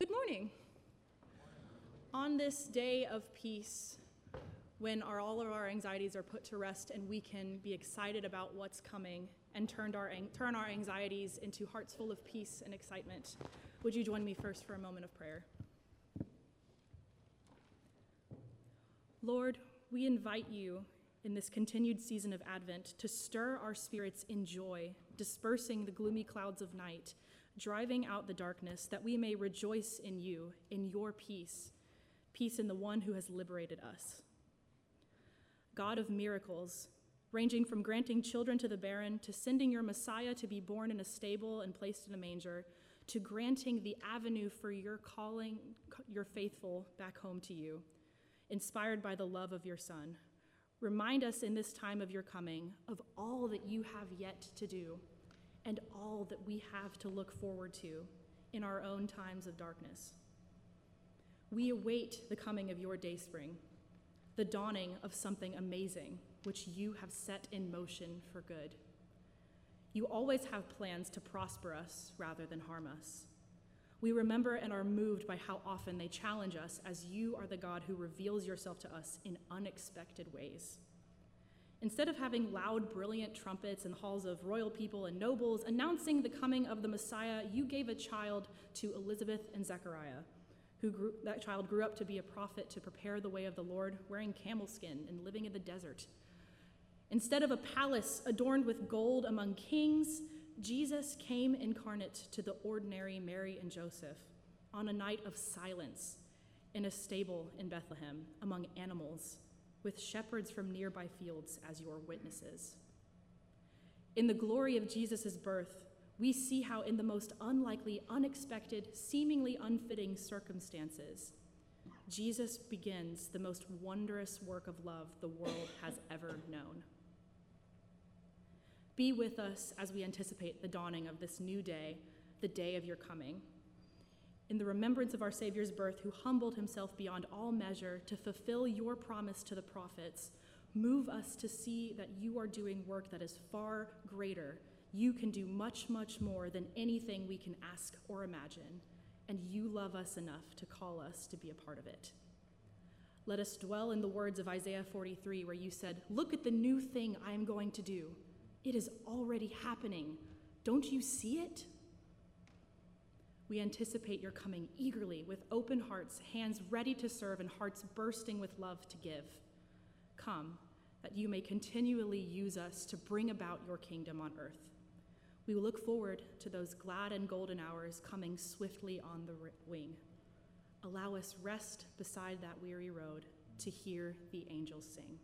Good morning. On this day of peace, when our, all of our anxieties are put to rest and we can be excited about what's coming and turn our, turn our anxieties into hearts full of peace and excitement, would you join me first for a moment of prayer? Lord, we invite you in this continued season of Advent to stir our spirits in joy, dispersing the gloomy clouds of night, driving out the darkness, that we may rejoice in you, in your peace, peace in the one who has liberated us. God of miracles, ranging from granting children to the barren, to sending your Messiah to be born in a stable and placed in a manger, to granting the avenue for your calling your faithful back home to you, inspired by the love of your Son. Remind us in this time of your coming of all that you have yet to do and all that we have to look forward to in our own times of darkness. We await the coming of your day spring, the dawning of something amazing which you have set in motion for good. You always have plans to prosper us rather than harm us. We remember and are moved by how often they challenge us as you are the God who reveals yourself to us in unexpected ways. Instead of having loud, brilliant trumpets in halls of royal people and nobles announcing the coming of the Messiah, you gave a child to Elizabeth and Zechariah, who grew, that child grew up to be a prophet to prepare the way of the Lord, wearing camel skin and living in the desert. Instead of a palace adorned with gold among kings, Jesus came incarnate to the ordinary Mary and Joseph on a night of silence in a stable in Bethlehem among animals, with shepherds from nearby fields as your witnesses. In the glory of Jesus' birth, we see how, in the most unlikely, unexpected, seemingly unfitting circumstances, Jesus begins the most wondrous work of love the world has ever known. Be with us as we anticipate the dawning of this new day, the day of your coming. In the remembrance of our Savior's birth, who humbled himself beyond all measure to fulfill your promise to the prophets, move us to see that you are doing work that is far greater. You can do much, much more than anything we can ask or imagine, and you love us enough to call us to be a part of it. Let us dwell in the words of Isaiah 43, where you said, Look at the new thing I am going to do. It is already happening. Don't you see it? We anticipate your coming eagerly with open hearts, hands ready to serve, and hearts bursting with love to give. Come, that you may continually use us to bring about your kingdom on earth. We look forward to those glad and golden hours coming swiftly on the wing. Allow us rest beside that weary road to hear the angels sing.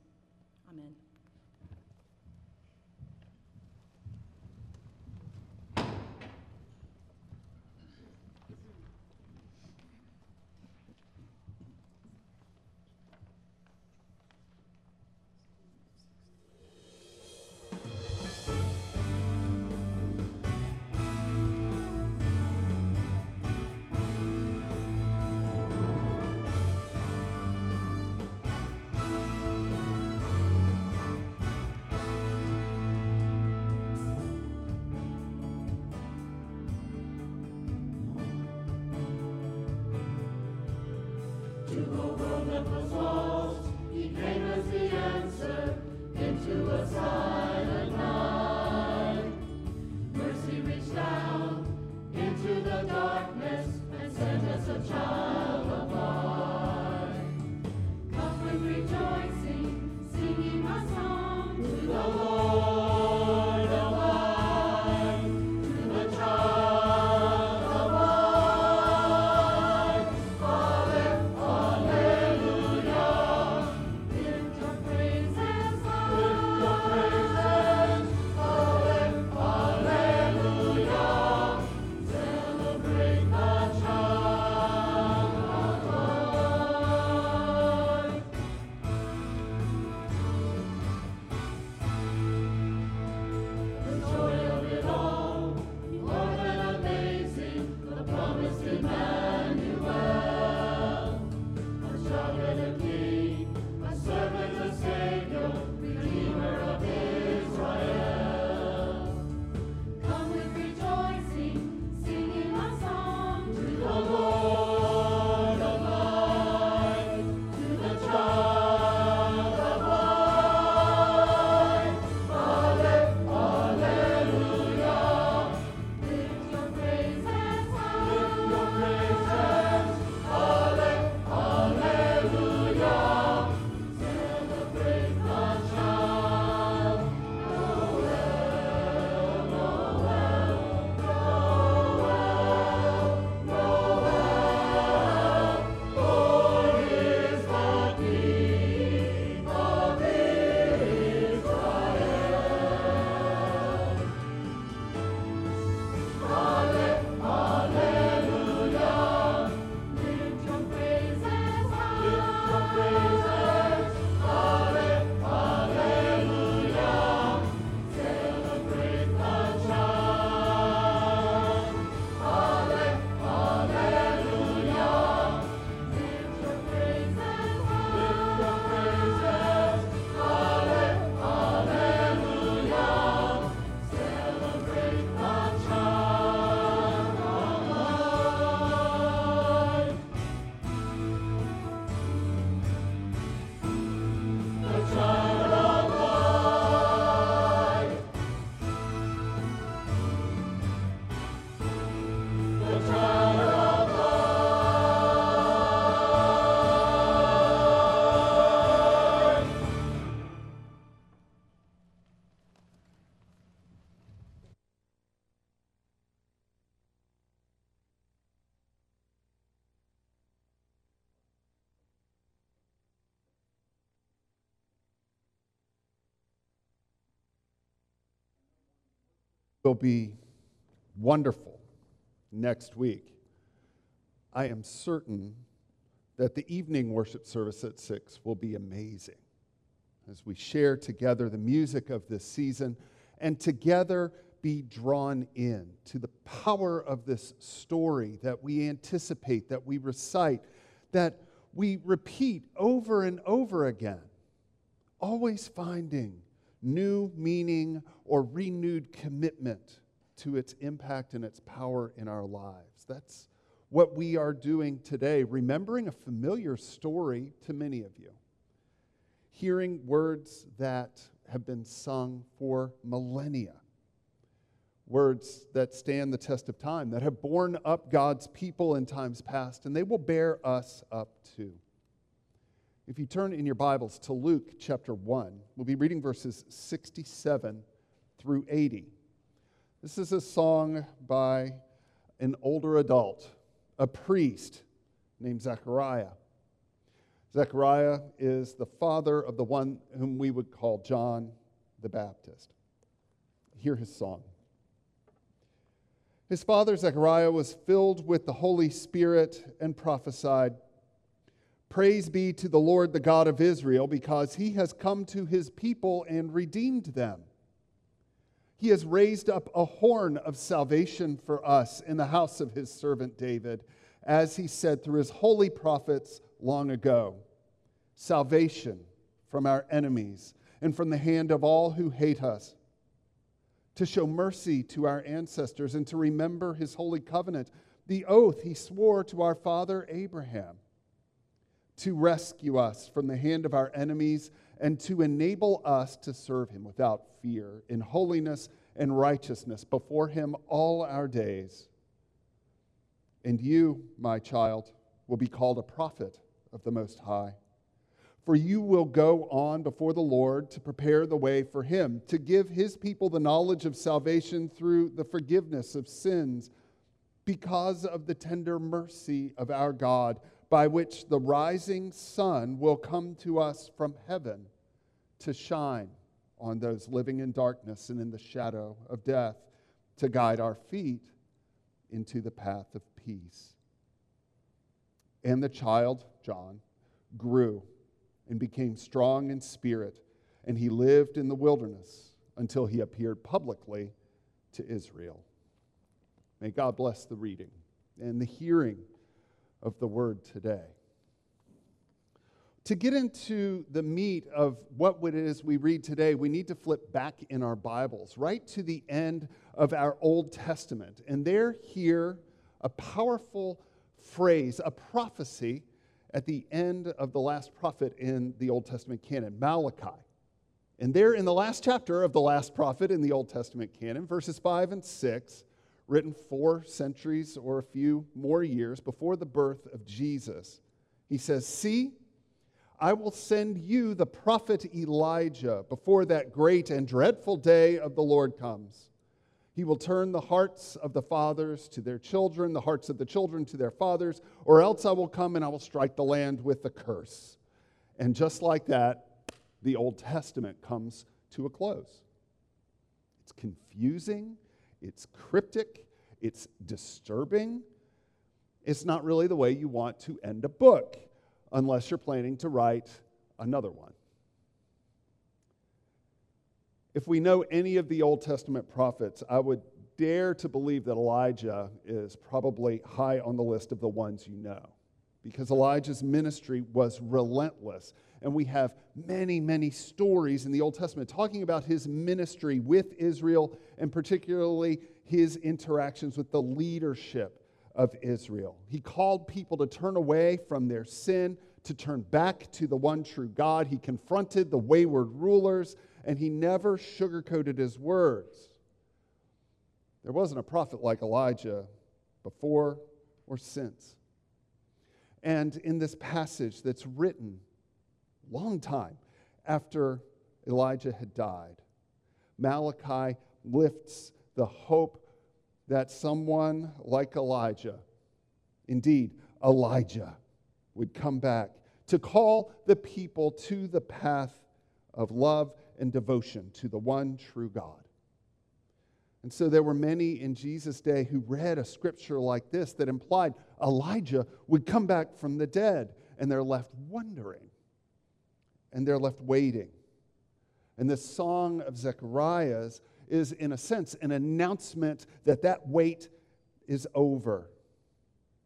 Amen. Will be wonderful next week. I am certain that the evening worship service at 6 will be amazing as we share together the music of this season and together be drawn in to the power of this story that we anticipate, that we recite, that we repeat over and over again, always finding new meaning or renewed commitment to its impact and its power in our lives. That's what we are doing today, remembering a familiar story to many of you, hearing words that have been sung for millennia, words that stand the test of time, that have borne up God's people in times past, and they will bear us up too. If you turn in your Bibles to Luke chapter 1, we'll be reading verses 67 through 80. This is a song by an older adult, a priest named Zechariah. Zechariah is the father of the one whom we would call John the Baptist. Hear his song. His father, Zechariah, was filled with the Holy Spirit and prophesied. Praise be to the Lord, the God of Israel, because he has come to his people and redeemed them. He has raised up a horn of salvation for us in the house of his servant David, as he said through his holy prophets long ago. Salvation from our enemies and from the hand of all who hate us, to show mercy to our ancestors and to remember his holy covenant, the oath he swore to our father Abraham to rescue us from the hand of our enemies and to enable us to serve him without fear in holiness and righteousness before him all our days. And you, my child, will be called a prophet of the Most High. For you will go on before the Lord to prepare the way for him, to give his people the knowledge of salvation through the forgiveness of sins, because of the tender mercy of our God by which the rising sun will come to us from heaven to shine on those living in darkness and in the shadow of death, to guide our feet into the path of peace. And the child, John, grew and became strong in spirit, and he lived in the wilderness until he appeared publicly to Israel. May God bless the reading and the hearing of the word today. To get into the meat of what it is we read today, we need to flip back in our Bibles, right to the end of our Old Testament. And there, hear a powerful phrase, a prophecy at the end of the last prophet in the Old Testament canon, Malachi. And there, in the last chapter of the last prophet in the Old Testament canon, verses 5 and 6, written four centuries or a few more years before the birth of Jesus. He says, See, I will send you the prophet Elijah before that great and dreadful day of the Lord comes. He will turn the hearts of the fathers to their children, the hearts of the children to their fathers, or else I will come and I will strike the land with a curse. And just like that, the Old Testament comes to a close. It's confusing, it's cryptic, it's disturbing. It's not really the way you want to end a book unless you're planning to write another one. If we know any of the Old Testament prophets, I would dare to believe that Elijah is probably high on the list of the ones you know because Elijah's ministry was relentless. And we have many, many stories in the Old Testament talking about his ministry with Israel and particularly his interactions with the leadership of Israel. He called people to turn away from their sin, to turn back to the one true God. He confronted the wayward rulers, and he never sugarcoated his words. There wasn't a prophet like Elijah before or since. And in this passage that's written long time after Elijah had died, Malachi lifts the hope that someone like Elijah, indeed Elijah, would come back to call the people to the path of love and devotion to the one true God. And so there were many in Jesus' day who read a scripture like this that implied Elijah would come back from the dead, and they're left wondering and they're left waiting. And this song of Zechariah's is, in a sense, an announcement that that wait is over.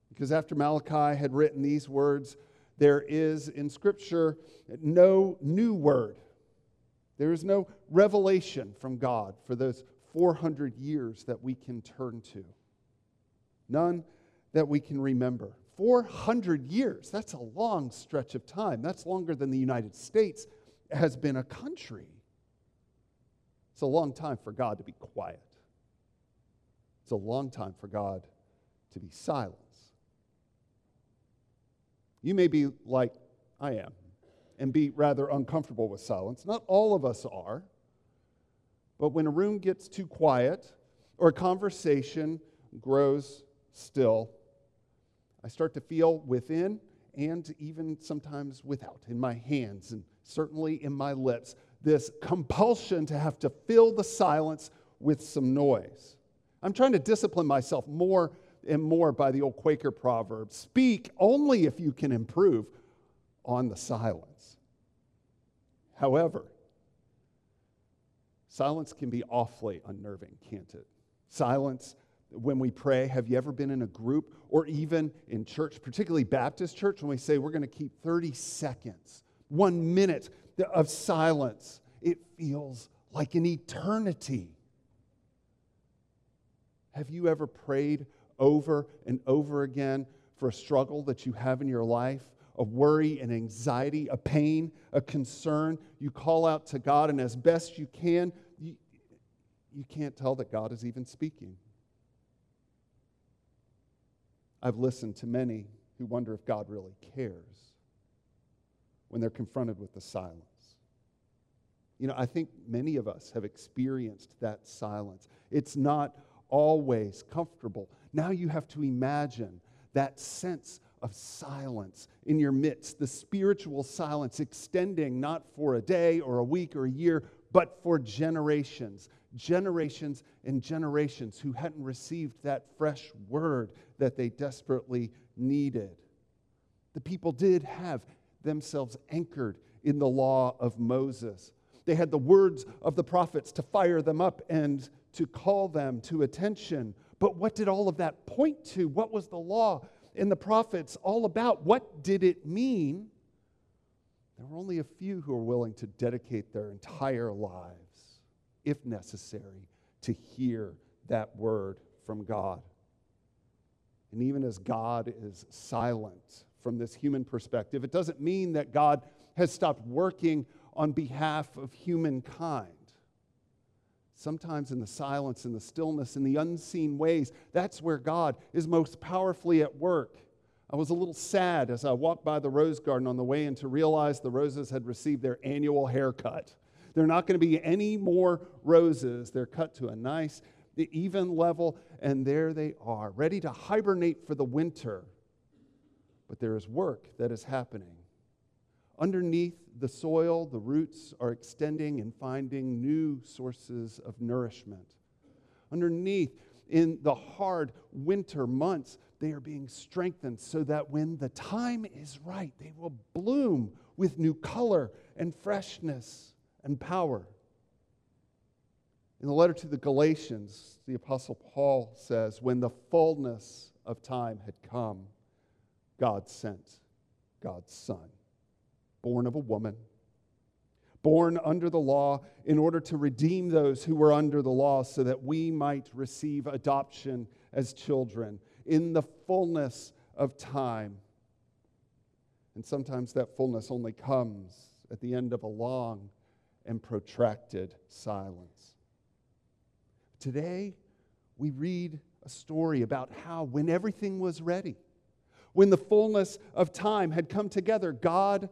Because after Malachi had written these words, there is in Scripture no new word. There is no revelation from God for those 400 years that we can turn to. None that we can remember. 400 years, that's a long stretch of time. That's longer than the United States has been a country. It's a long time for God to be quiet. It's a long time for God to be silent. You may be like I am and be rather uncomfortable with silence. Not all of us are. But when a room gets too quiet or a conversation grows still, I start to feel within and even sometimes without, in my hands and certainly in my lips, this compulsion to have to fill the silence with some noise. I'm trying to discipline myself more and more by the old Quaker proverb speak only if you can improve on the silence. However, silence can be awfully unnerving, can't it? Silence when we pray. Have you ever been in a group or even in church, particularly Baptist church, when we say we're going to keep 30 seconds, one minute of silence? It feels like an eternity. Have you ever prayed over and over again for a struggle that you have in your life? A worry and anxiety, a pain, a concern. You call out to God, and as best you can, you, you can't tell that God is even speaking. I've listened to many who wonder if God really cares when they're confronted with the silence. You know, I think many of us have experienced that silence. It's not always comfortable. Now you have to imagine that sense of silence in your midst, the spiritual silence extending not for a day or a week or a year, but for generations generations and generations who hadn't received that fresh word that they desperately needed. The people did have themselves anchored in the law of Moses. They had the words of the prophets to fire them up and to call them to attention. But what did all of that point to? What was the law and the prophets all about? What did it mean? There were only a few who were willing to dedicate their entire lives if necessary, to hear that word from God. And even as God is silent from this human perspective, it doesn't mean that God has stopped working on behalf of humankind. Sometimes in the silence, in the stillness, in the unseen ways, that's where God is most powerfully at work. I was a little sad as I walked by the rose garden on the way in to realize the roses had received their annual haircut. There are not going to be any more roses. They're cut to a nice, even level, and there they are, ready to hibernate for the winter. But there is work that is happening. Underneath the soil, the roots are extending and finding new sources of nourishment. Underneath, in the hard winter months, they are being strengthened so that when the time is right, they will bloom with new color and freshness and power. In the letter to the Galatians, the Apostle Paul says, When the fullness of time had come, God sent God's Son, born of a woman, born under the law, in order to redeem those who were under the law, so that we might receive adoption as children in the fullness of time. And sometimes that fullness only comes at the end of a long and protracted silence. Today, we read a story about how, when everything was ready, when the fullness of time had come together, God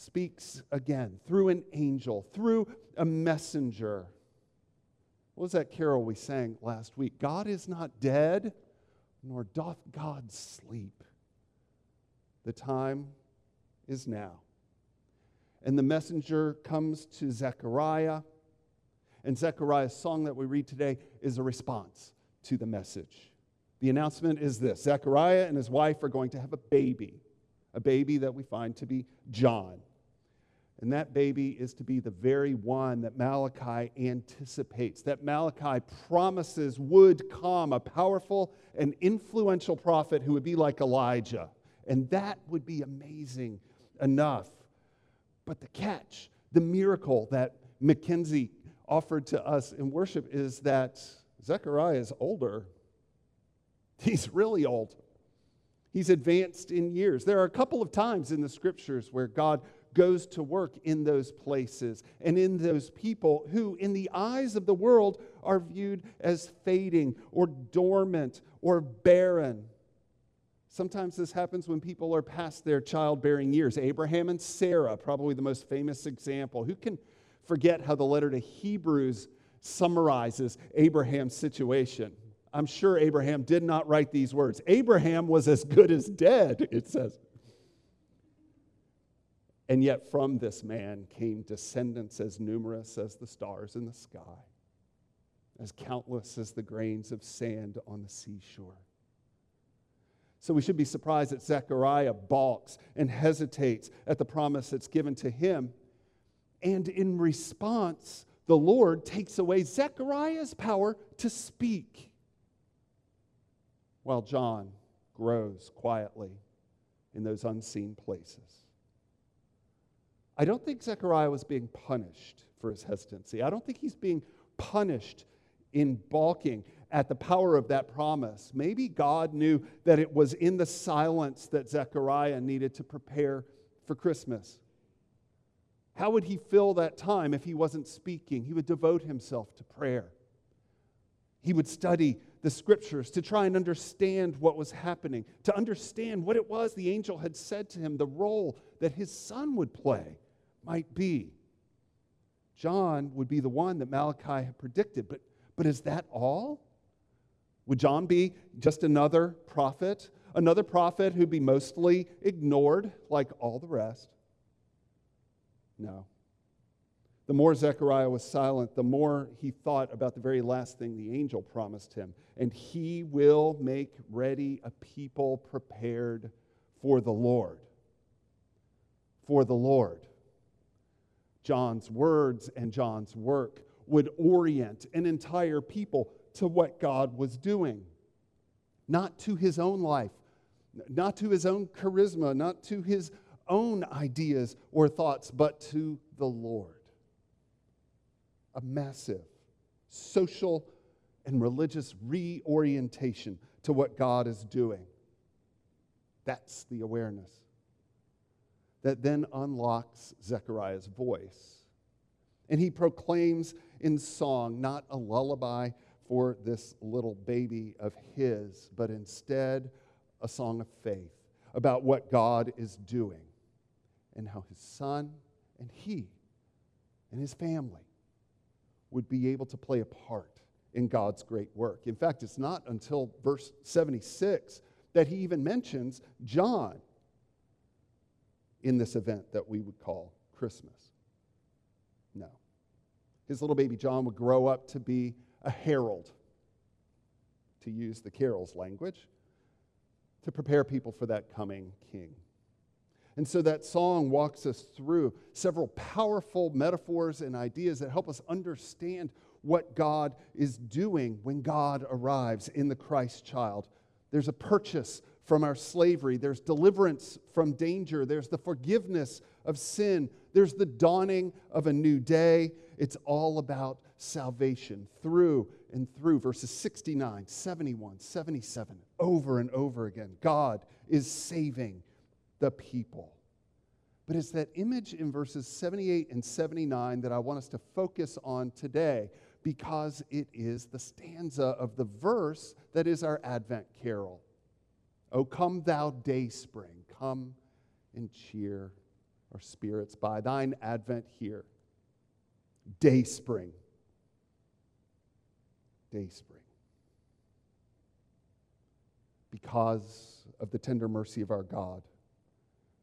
speaks again through an angel, through a messenger. What was that carol we sang last week? God is not dead, nor doth God sleep. The time is now. And the messenger comes to Zechariah, And Zechariah's song that we read today is a response to the message. The announcement is this Zechariah and his wife are going to have a baby, a baby that we find to be John. And that baby is to be the very one that Malachi anticipates, that Malachi promises would come, a powerful and influential prophet who would be like Elijah. And that would be amazing enough. But the catch, the miracle that Mackenzie offered to us in worship is that Zechariah is older. He's really old. He's advanced in years. There are a couple of times in the scriptures where God goes to work in those places and in those people who, in the eyes of the world, are viewed as fading or dormant or barren. Sometimes this happens when people are past their childbearing years. Abraham and Sarah, probably the most famous example. Who can forget how the letter to Hebrews summarizes Abraham's situation? I'm sure Abraham did not write these words. Abraham was as good as dead, it says. And yet, from this man came descendants as numerous as the stars in the sky, as countless as the grains of sand on the seashore. So we should be surprised that Zechariah balks and hesitates at the promise that's given to him. And in response, the Lord takes away Zechariah's power to speak while John grows quietly in those unseen places. I don't think Zechariah was being punished for his hesitancy. I don't think he's being punished in balking at the power of that promise. Maybe God knew that it was in the silence that Zechariah needed to prepare for Christmas. How would he fill that time if he wasn't speaking? He would devote himself to prayer. He would study the scriptures to try and understand what was happening, to understand what it was the angel had said to him, the role that his son would play might be. John would be the one that Malachi had predicted, but, but is that all? Would John be just another prophet? Another prophet who'd be mostly ignored like all the rest? No. The more Zechariah was silent, the more he thought about the very last thing the angel promised him. And he will make ready a people prepared for the Lord. For the Lord. John's words and John's work would orient an entire people to what God was doing, not to his own life, not to his own charisma, not to his own ideas or thoughts, but to the Lord. A massive social and religious reorientation to what God is doing. That's the awareness that then unlocks Zechariah's voice. And he proclaims in song not a lullaby for this little baby of his, but instead a song of faith about what God is doing and how his son and he and his family would be able to play a part in God's great work. In fact, it's not until verse 76 that he even mentions John in this event that we would call Christmas. No. His little baby John would grow up to be a herald, to use the carol's language, to prepare people for that coming king. And so that song walks us through several powerful metaphors and ideas that help us understand what God is doing when God arrives in the Christ child. There's a purchase from our slavery, there's deliverance from danger, there's the forgiveness of sin, there's the dawning of a new day. It's all about salvation through and through. Verses 69, 71, 77, over and over again. God is saving the people. But it's that image in verses 78 and 79 that I want us to focus on today because it is the stanza of the verse that is our Advent carol. O come, thou day spring, come and cheer our spirits by thine advent here. Day spring. Day spring. Because of the tender mercy of our God,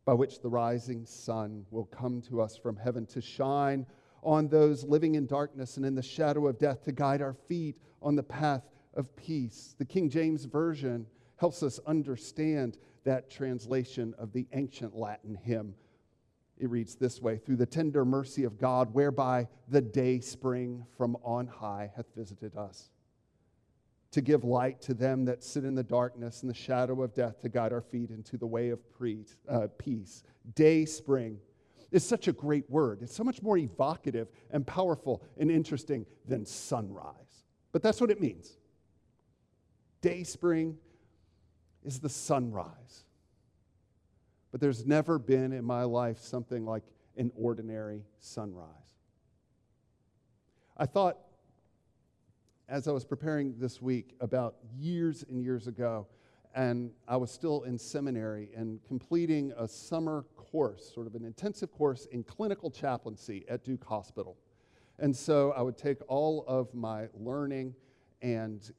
by which the rising sun will come to us from heaven to shine on those living in darkness and in the shadow of death, to guide our feet on the path of peace. The King James Version helps us understand that translation of the ancient Latin hymn. It reads this way Through the tender mercy of God, whereby the day spring from on high hath visited us, to give light to them that sit in the darkness and the shadow of death, to guide our feet into the way of uh, peace. Day spring is such a great word. It's so much more evocative and powerful and interesting than sunrise. But that's what it means. Day spring is the sunrise. But there's never been in my life something like an ordinary sunrise. I thought, as I was preparing this week, about years and years ago, and I was still in seminary and completing a summer course, sort of an intensive course in clinical chaplaincy at Duke Hospital. And so I would take all of my learning and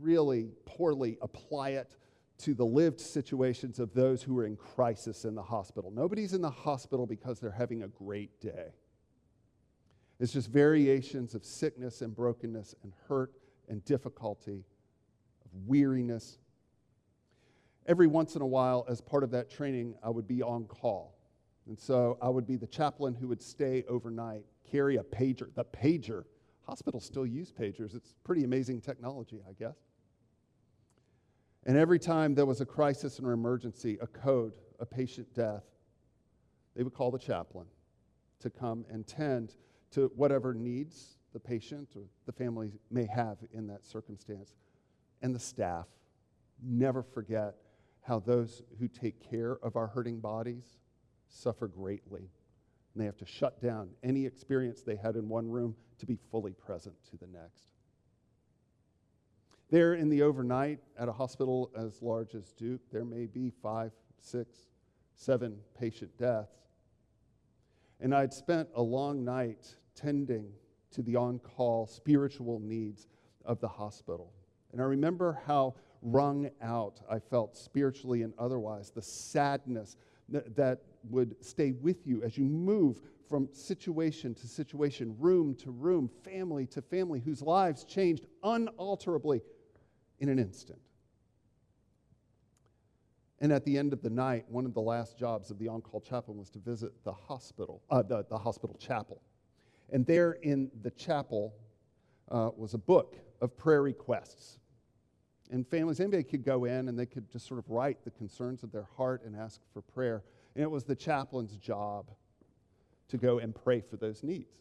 really poorly apply it to the lived situations of those who are in crisis in the hospital. Nobody's in the hospital because they're having a great day. It's just variations of sickness and brokenness and hurt and difficulty, of weariness. Every once in a while, as part of that training, I would be on call. And so I would be the chaplain who would stay overnight, carry a pager. The pager, hospitals still use pagers. It's pretty amazing technology, I guess. And every time there was a crisis or emergency, a code, a patient death, they would call the chaplain to come and tend to whatever needs the patient or the family may have in that circumstance. And the staff never forget how those who take care of our hurting bodies suffer greatly. And they have to shut down any experience they had in one room to be fully present to the next. There in the overnight at a hospital as large as Duke, there may be five, six, seven patient deaths. And I'd spent a long night tending to the on call spiritual needs of the hospital. And I remember how wrung out I felt spiritually and otherwise, the sadness that, that would stay with you as you move from situation to situation, room to room, family to family, whose lives changed unalterably in an instant. And at the end of the night, one of the last jobs of the on call chaplain was to visit the hospital, uh, the, the hospital chapel. And there in the chapel uh, was a book of prayer requests. And families, anybody could go in and they could just sort of write the concerns of their heart and ask for prayer. And it was the chaplain's job to go and pray for those needs.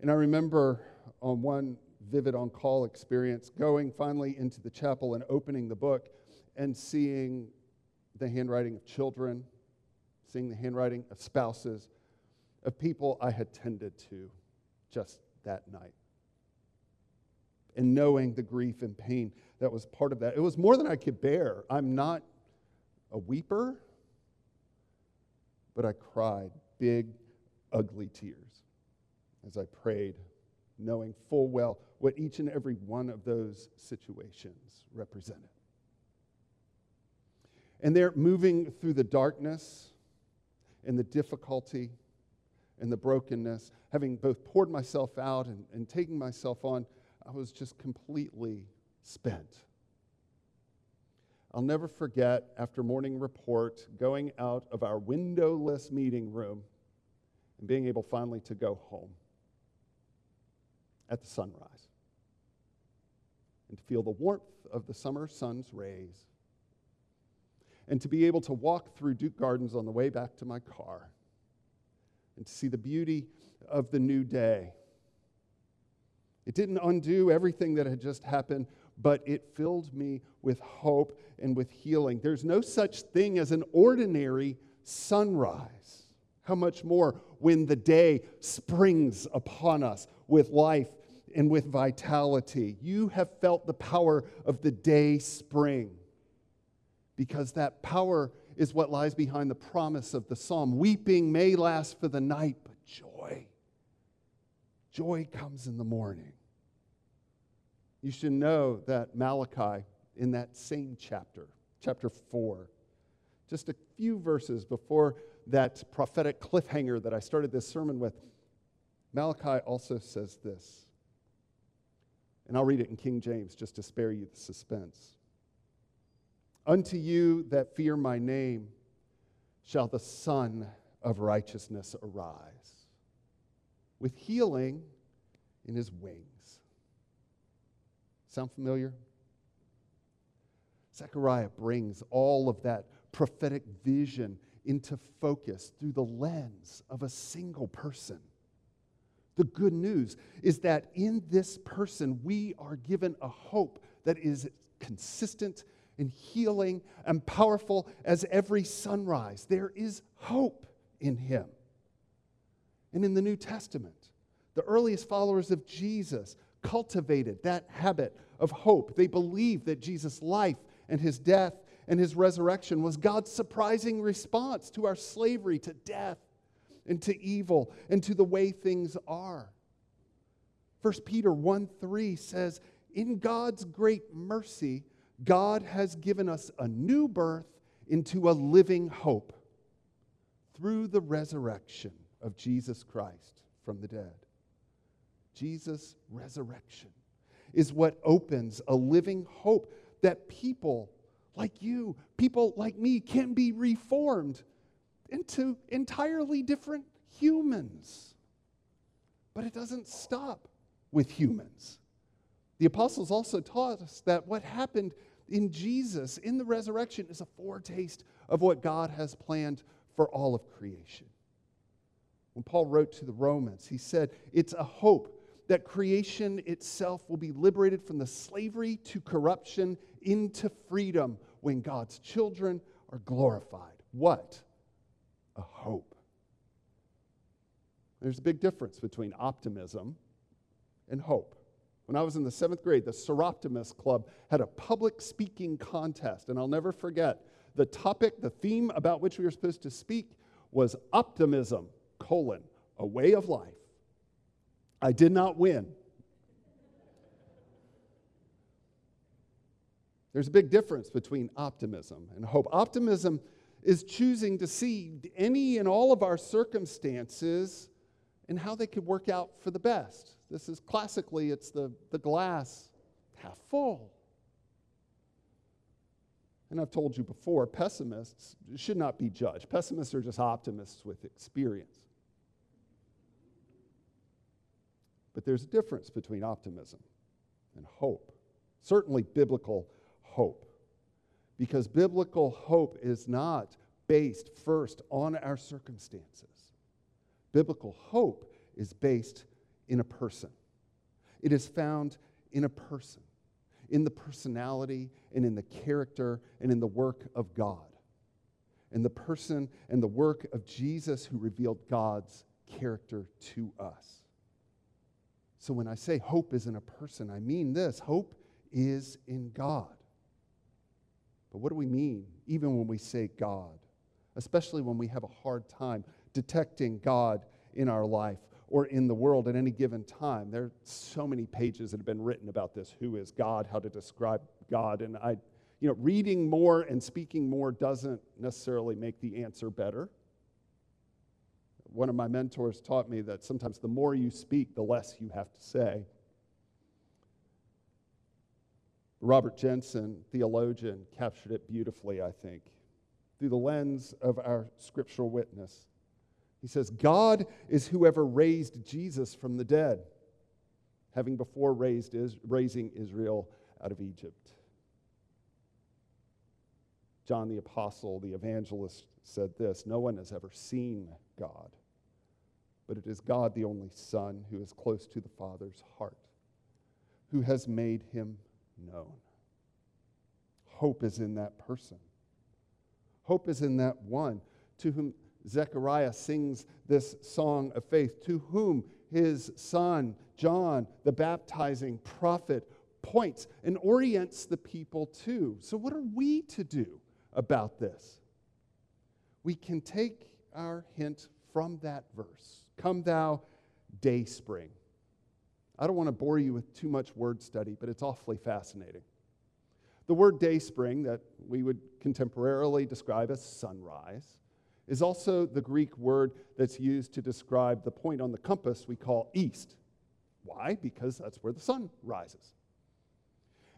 And I remember on one vivid on call experience, going finally into the chapel and opening the book and seeing the handwriting of children, seeing the handwriting of spouses, of people I had tended to just that night. And knowing the grief and pain that was part of that. It was more than I could bear. I'm not a weeper, but I cried big, ugly tears as I prayed, knowing full well what each and every one of those situations represented. And they're moving through the darkness and the difficulty and the brokenness, having both poured myself out and, and taking myself on, I was just completely spent. I'll never forget after morning report going out of our windowless meeting room and being able finally to go home at the sunrise and to feel the warmth of the summer sun's rays, and to be able to walk through Duke Gardens on the way back to my car, and to see the beauty of the new day. It didn't undo everything that had just happened, but it filled me with hope and with healing. There's no such thing as an ordinary sunrise. How much more when the day springs upon us with life and with vitality. You have felt the power of the day spring because that power is what lies behind the promise of the psalm. Weeping may last for the night, but joy, joy comes in the morning. You should know that Malachi, in that same chapter, chapter 4, just a few verses before that prophetic cliffhanger that I started this sermon with, Malachi also says this. And I'll read it in King James just to spare you the suspense. Unto you that fear my name shall the Sun of righteousness arise, with healing in his wings. Sound familiar? Zechariah brings all of that prophetic vision into focus through the lens of a single person. The good news is that in this person, we are given a hope that is consistent and healing and powerful as every sunrise. There is hope in him. And in the New Testament, the earliest followers of Jesus cultivated that habit of hope. They believed that Jesus' life and his death and his resurrection was God's surprising response to our slavery to death and to evil and to the way things are. 1 Peter 1 3 says, In God's great mercy, God has given us a new birth into a living hope through the resurrection of Jesus Christ from the dead. Jesus' resurrection is what opens a living hope that people like you, people like me, can be reformed into entirely different humans. But it doesn't stop with humans. The apostles also taught us that what happened in Jesus, in the resurrection, is a foretaste of what God has planned for all of creation. When Paul wrote to the Romans, he said, It's a hope that creation itself will be liberated from the slavery to corruption into freedom when God's children are glorified. What a hope. There's a big difference between optimism and hope. When I was in the seventh grade, the Soroptimist Club had a public speaking contest, and I'll never forget the topic, the theme about which we were supposed to speak was optimism, colon, a way of life. I did not win. There's a big difference between optimism and hope. Optimism is choosing to see any and all of our circumstances and how they could work out for the best. This is classically, it's the, the glass half full. And I've told you before, pessimists should not be judged. Pessimists are just optimists with experience. But there's a difference between optimism and hope. Certainly, biblical hope. Because biblical hope is not based first on our circumstances. Biblical hope is based in a person, it is found in a person, in the personality and in the character and in the work of God. In the person and the work of Jesus who revealed God's character to us. So when I say hope is in a person, I mean this hope is in God. But what do we mean, even when we say God? Especially when we have a hard time detecting God in our life or in the world at any given time. There are so many pages that have been written about this who is God, how to describe God. And I, you know, reading more and speaking more doesn't necessarily make the answer better one of my mentors taught me that sometimes the more you speak, the less you have to say. Robert Jenson, theologian, captured it beautifully, I think, through the lens of our scriptural witness. He says, God is whoever raised Jesus from the dead, having before raised is, raising Israel out of Egypt. John the Apostle, the evangelist, said this No one has ever seen God but it is God, the only Son, who is close to the Father's heart, who has made him known. Hope is in that person. Hope is in that one to whom Zechariah sings this song of faith, to whom his son, John, the baptizing prophet, points and orients the people to. So, what are we to do about this? We can take our hint from that verse Come, thou day spring. I don't want to bore you with too much word study, but it's awfully fascinating. The word day spring, that we would contemporarily describe as sunrise, is also the Greek word that's used to describe the point on the compass we call east. Why? Because that's where the sun rises.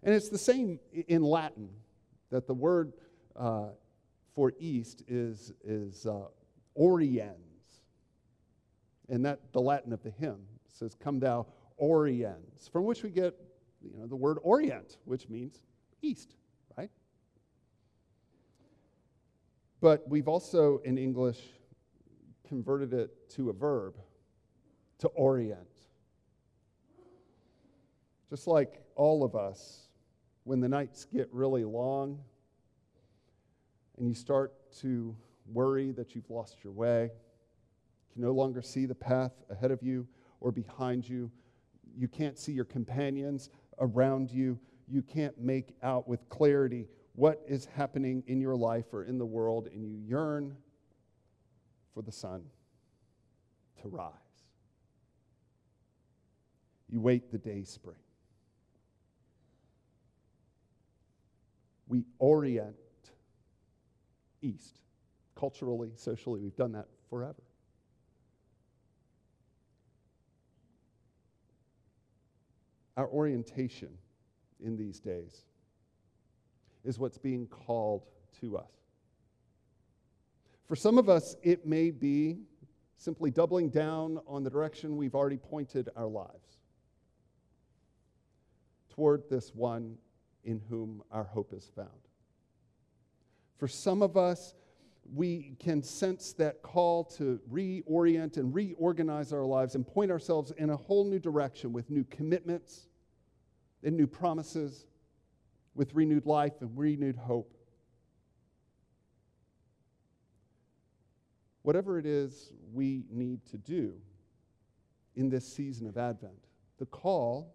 And it's the same in Latin, that the word uh, for east is, is uh, oriens. And that the Latin of the hymn says, Come thou oriens, from which we get you know, the word orient, which means east, right? But we've also in English converted it to a verb, to orient. Just like all of us, when the nights get really long and you start to worry that you've lost your way, can no longer see the path ahead of you or behind you, you can't see your companions around you, you can't make out with clarity what is happening in your life or in the world, and you yearn for the sun to rise. You wait the day spring. We orient east. Culturally, socially, we've done that forever. Our orientation in these days is what's being called to us. For some of us, it may be simply doubling down on the direction we've already pointed our lives toward this one in whom our hope is found. For some of us, we can sense that call to reorient and reorganize our lives and point ourselves in a whole new direction with new commitments and new promises, with renewed life and renewed hope. Whatever it is we need to do in this season of Advent, the call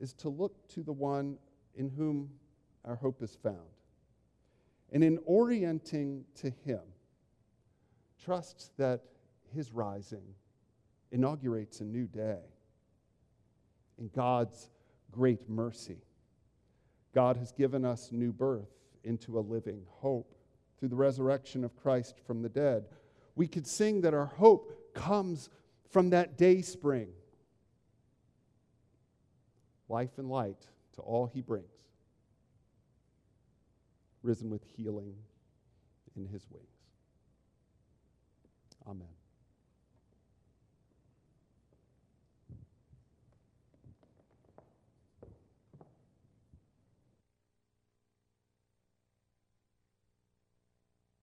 is to look to the one in whom our hope is found. And in orienting to him, trust that his rising inaugurates a new day in God's great mercy. God has given us new birth into a living hope through the resurrection of Christ from the dead. We could sing that our hope comes from that day spring. Life and light to all he brings, risen with healing in his wings. Amen.